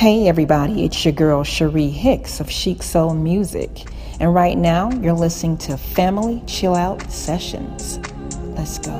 Hey everybody, it's your girl Cherie Hicks of Chic Soul Music. And right now you're listening to Family Chill Out Sessions. Let's go.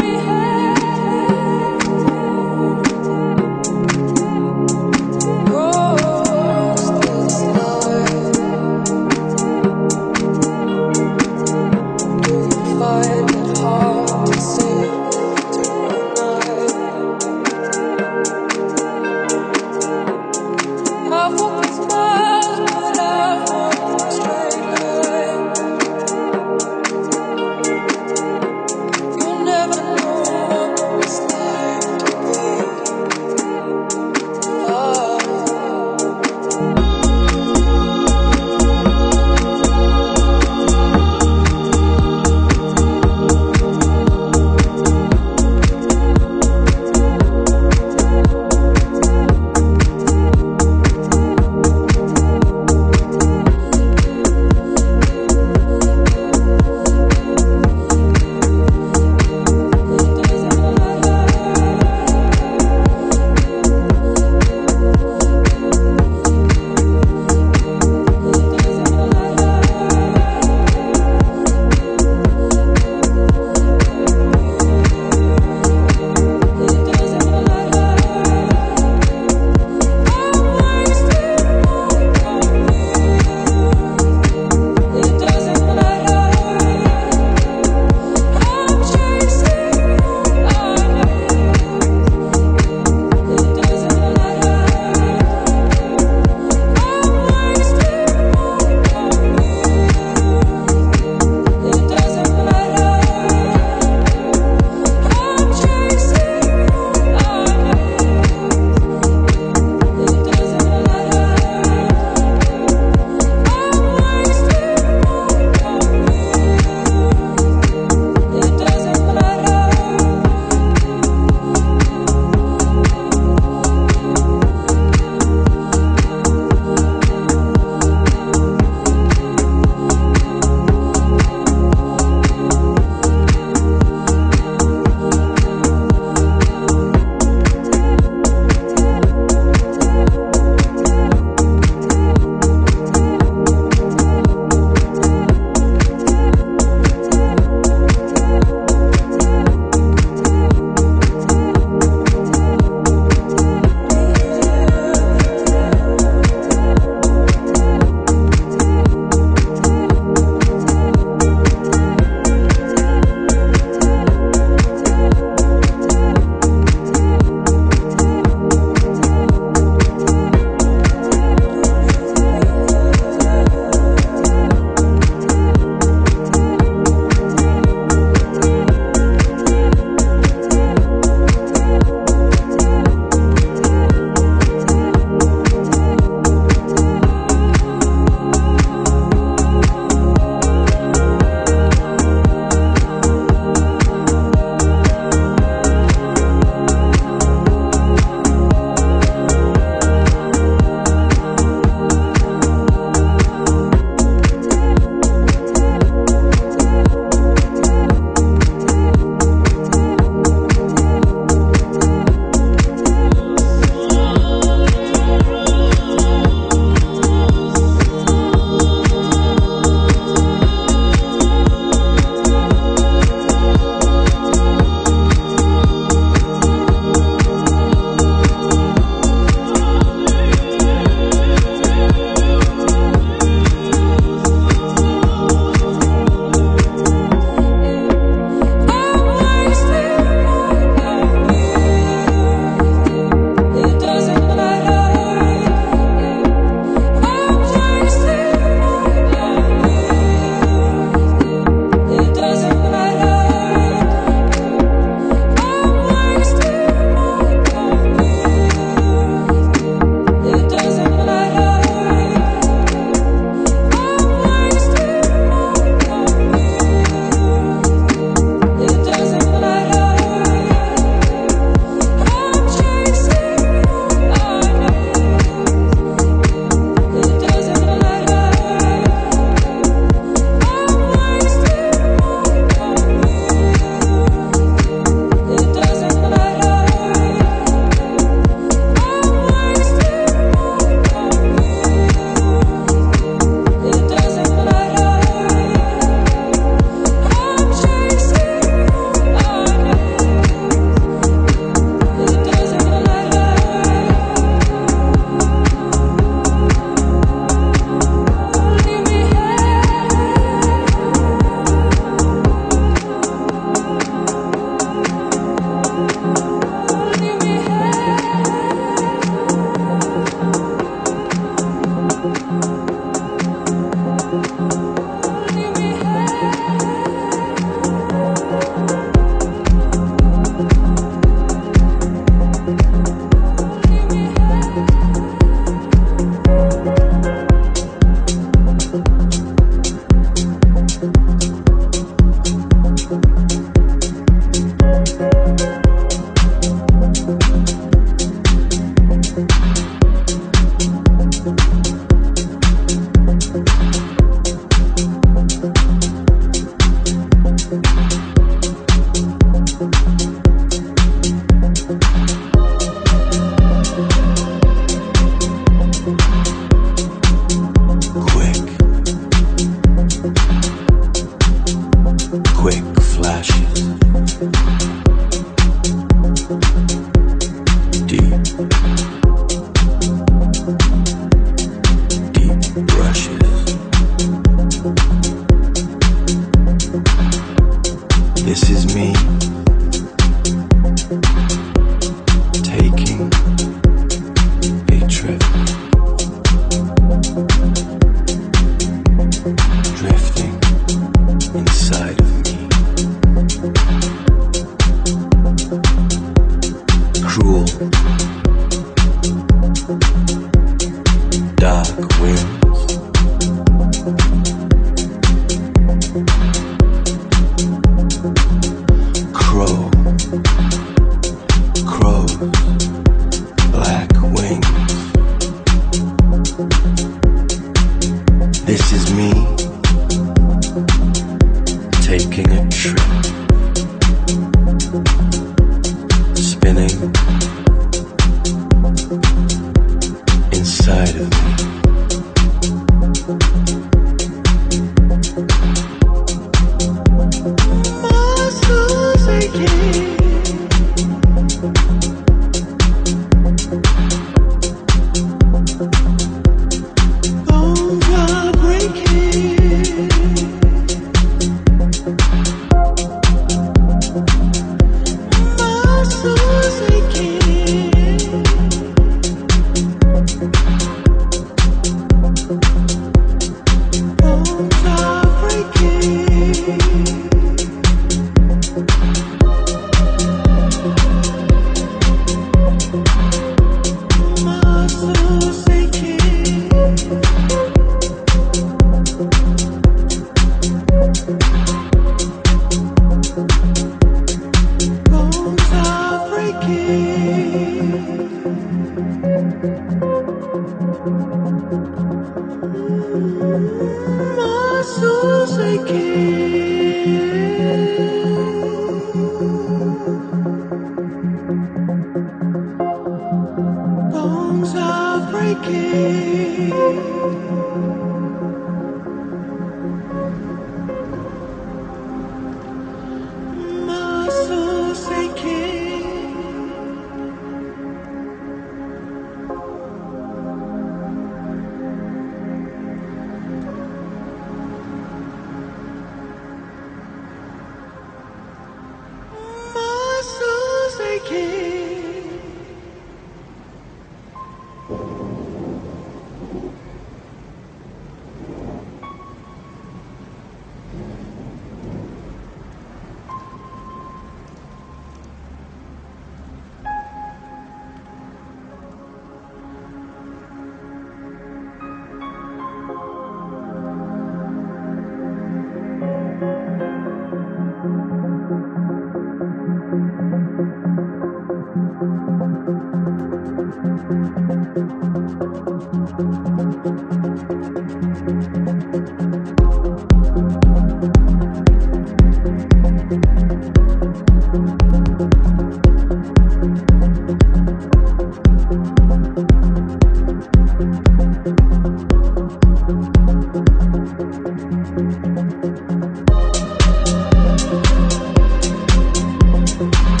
thank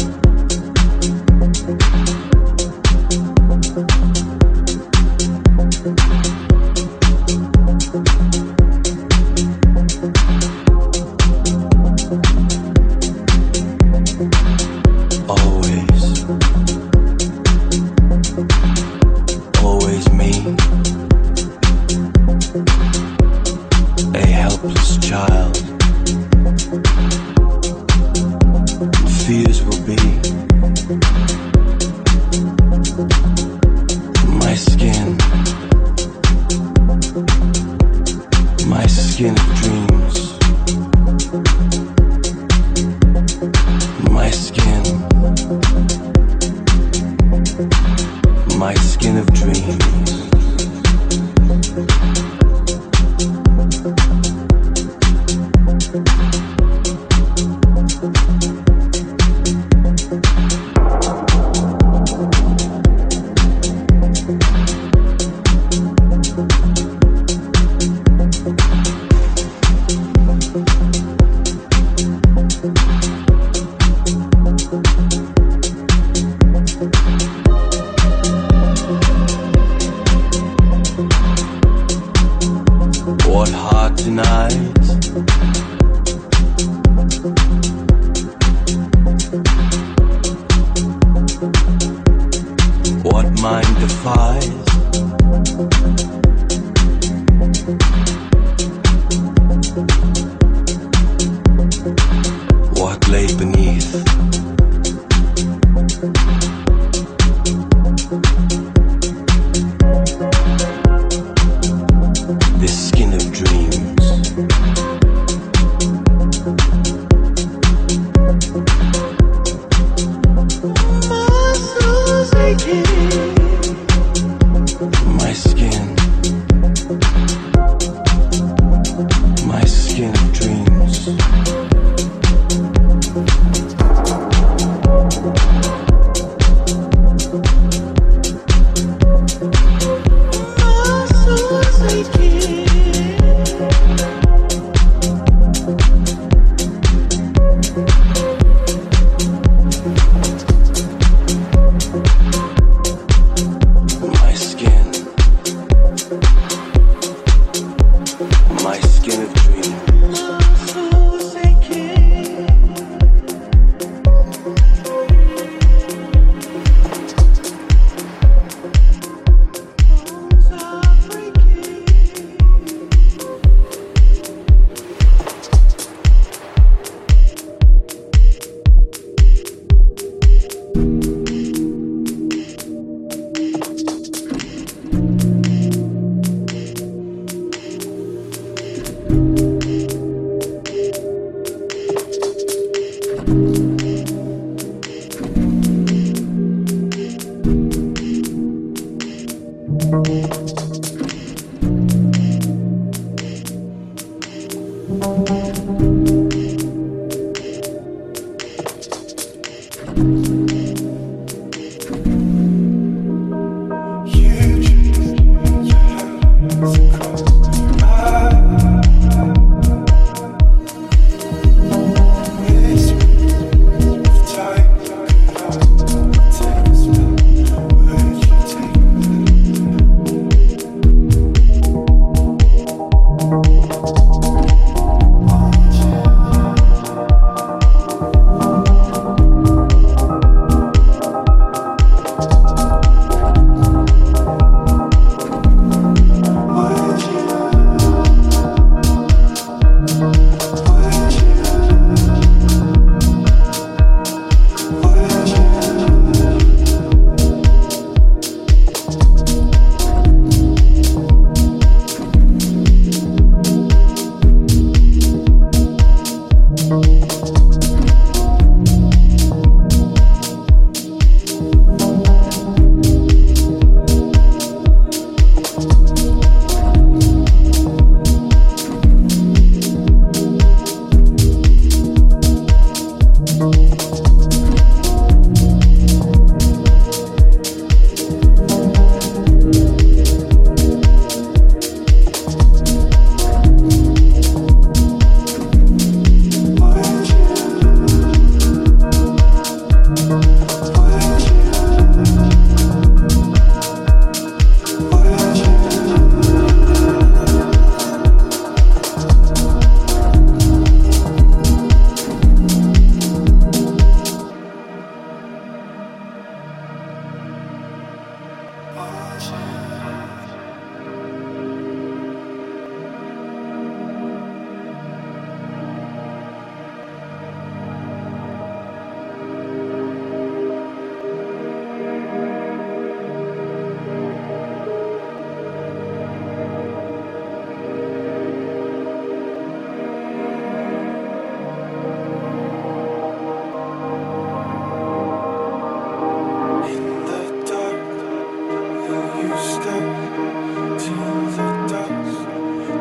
you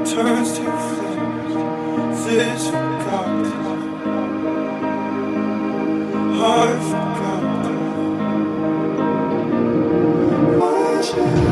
turns to flames, this forgotten, heart forgotten. Watch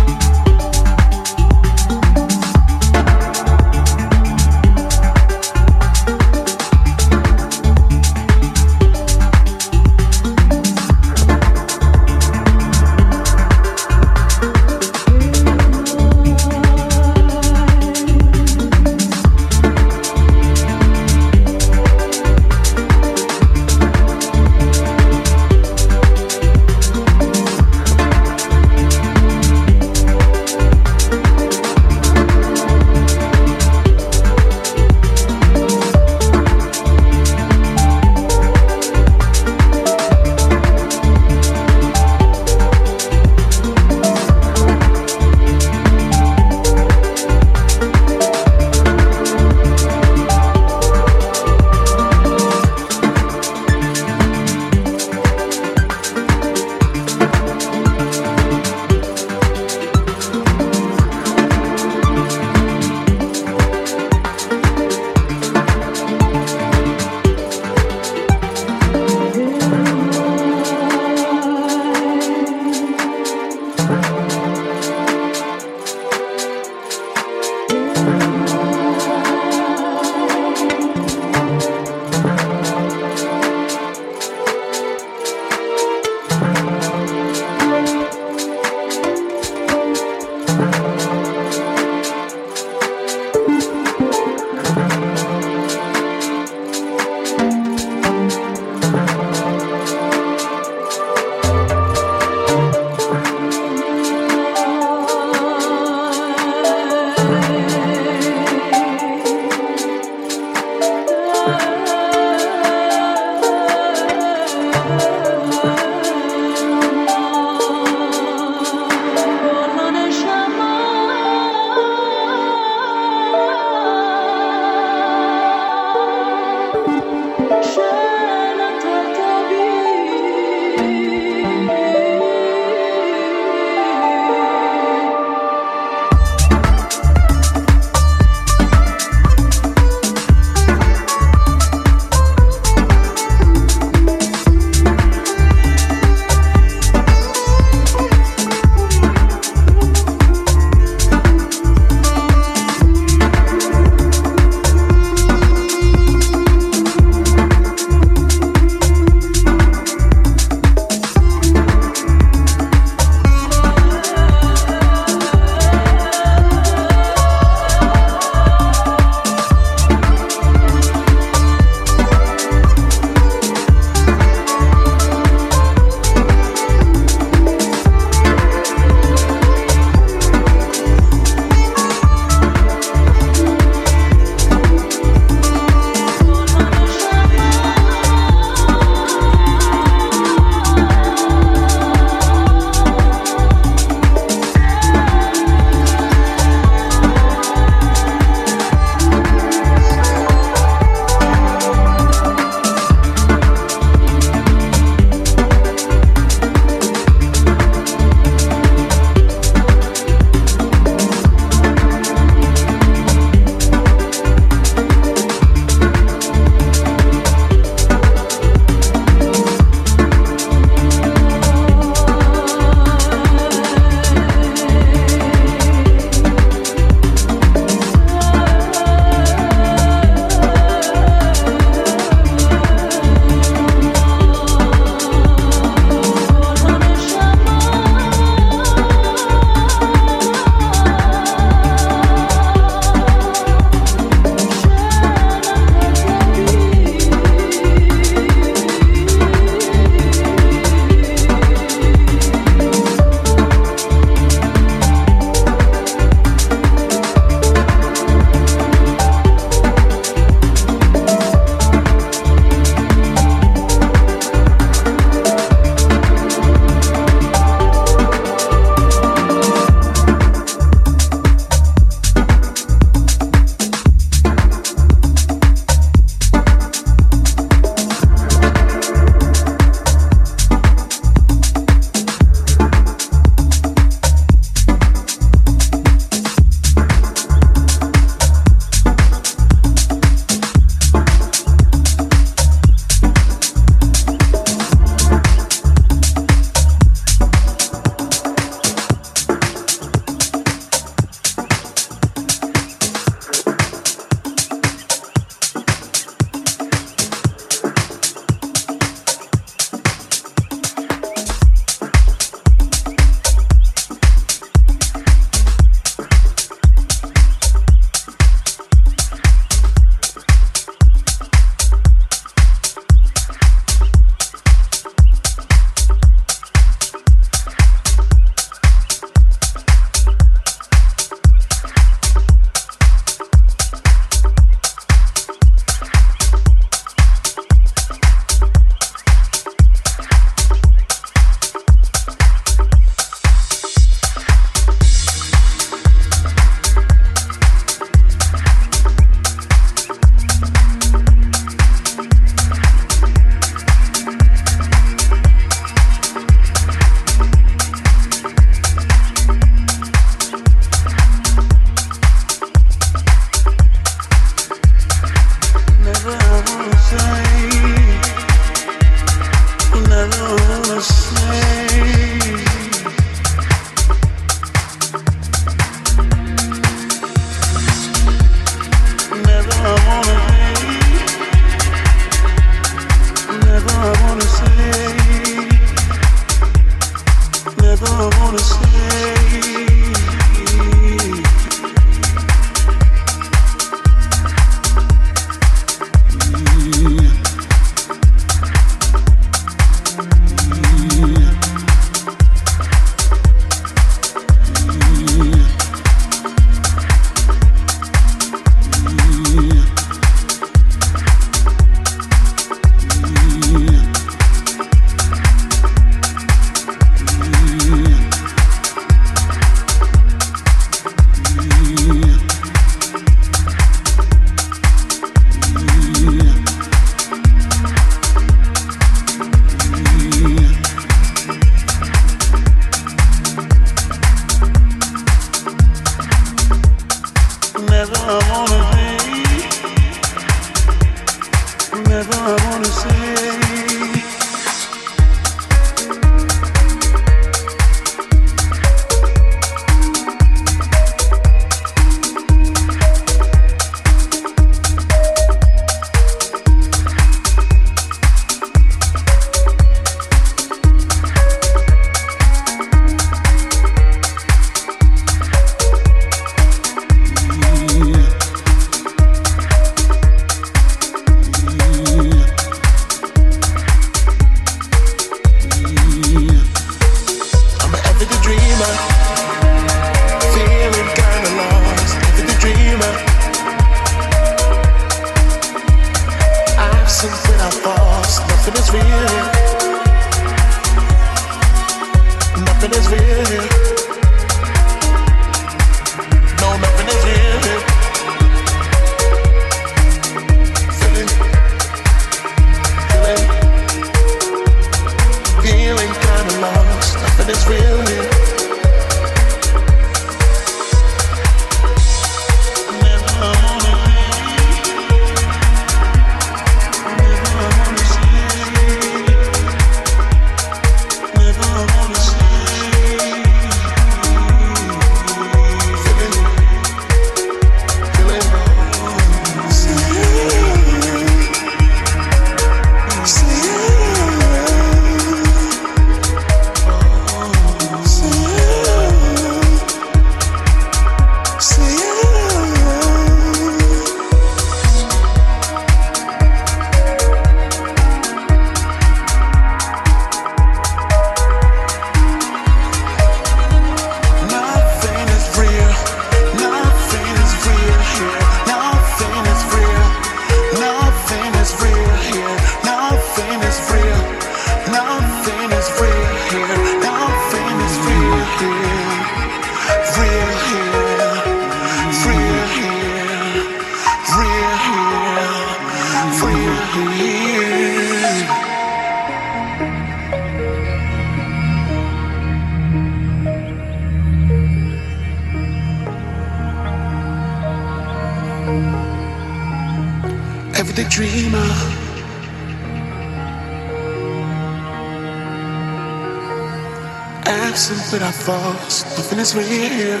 is real.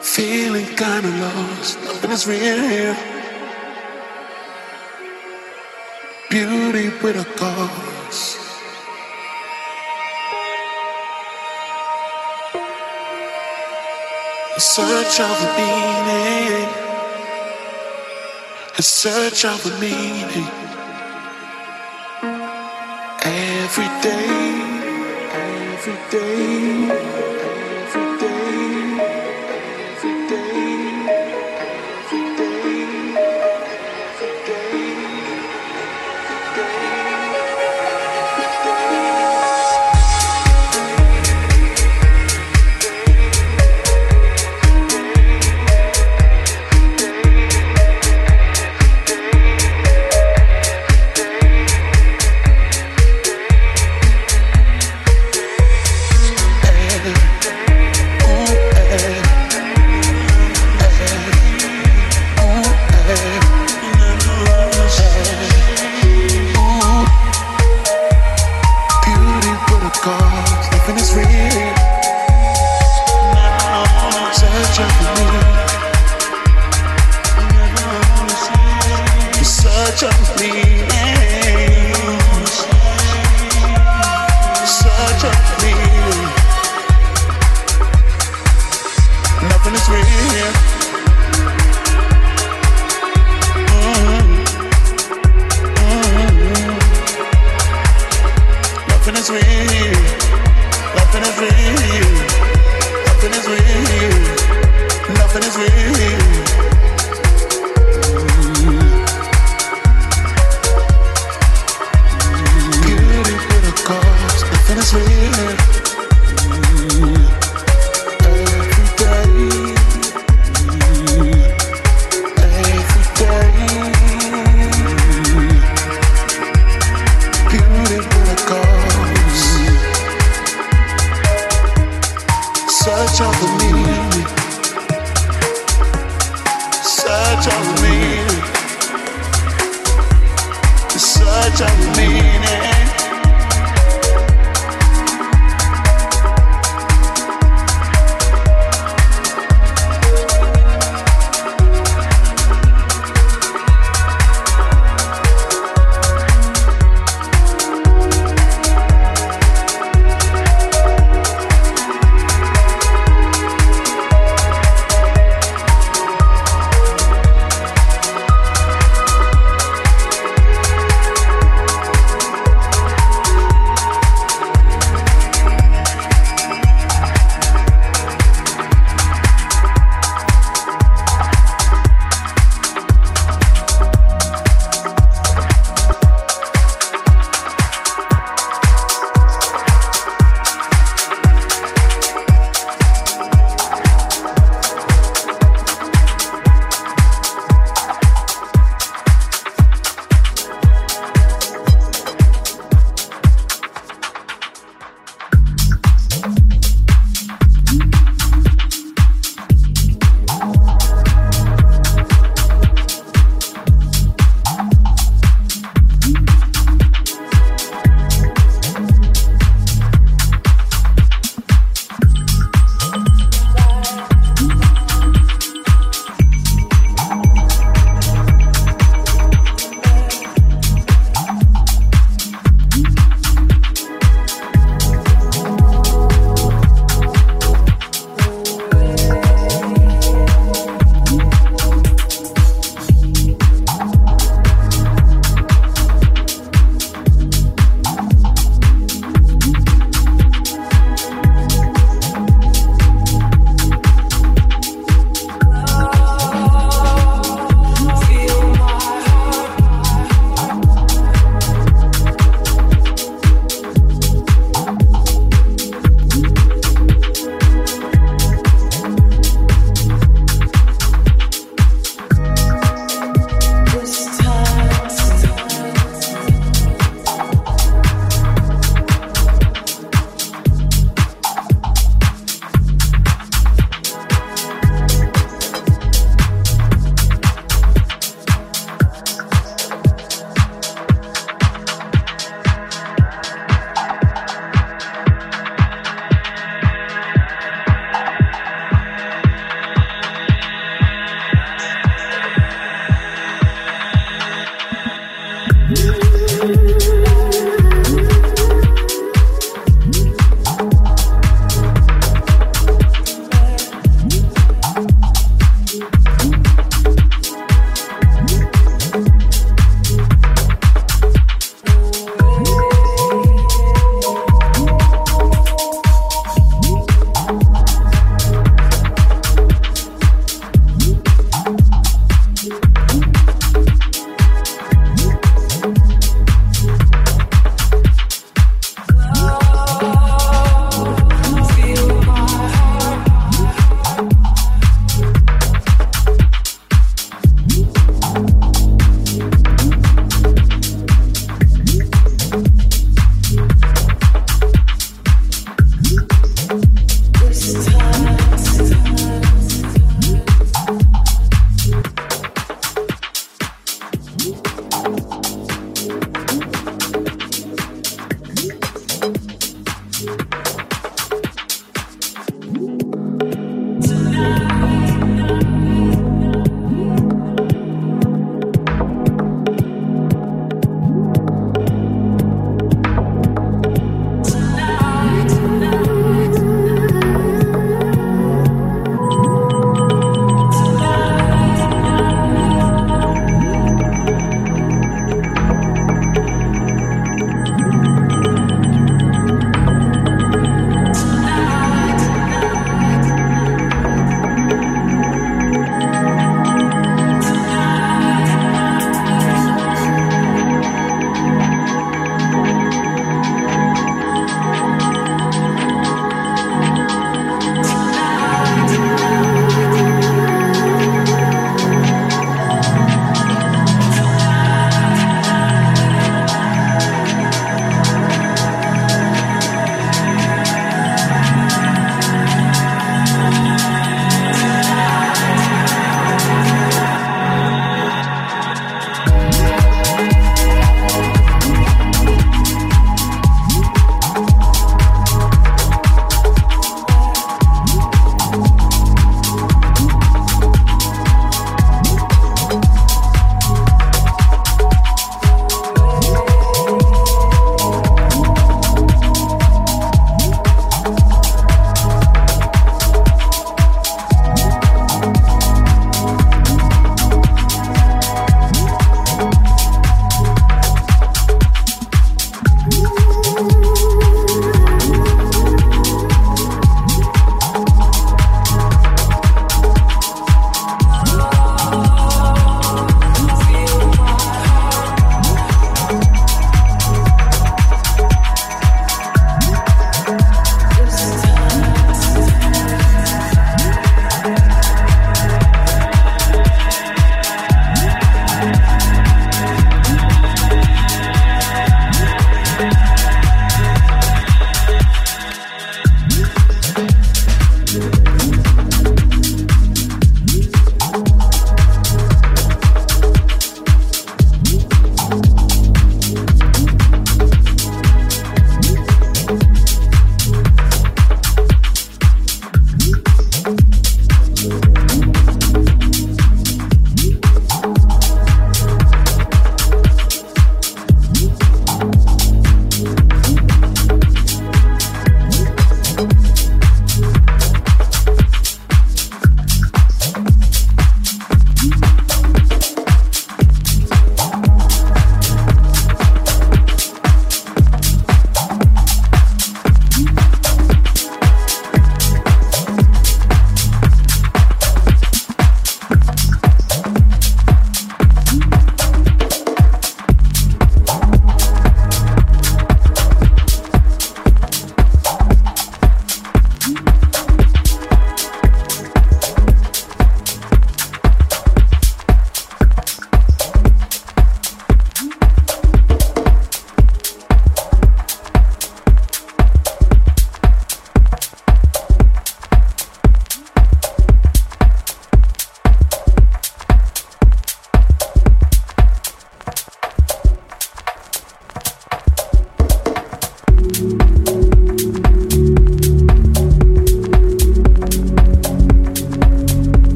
Feeling kinda lost, nothing is real. Beauty with a cause. In search of a meaning. In search of a meaning.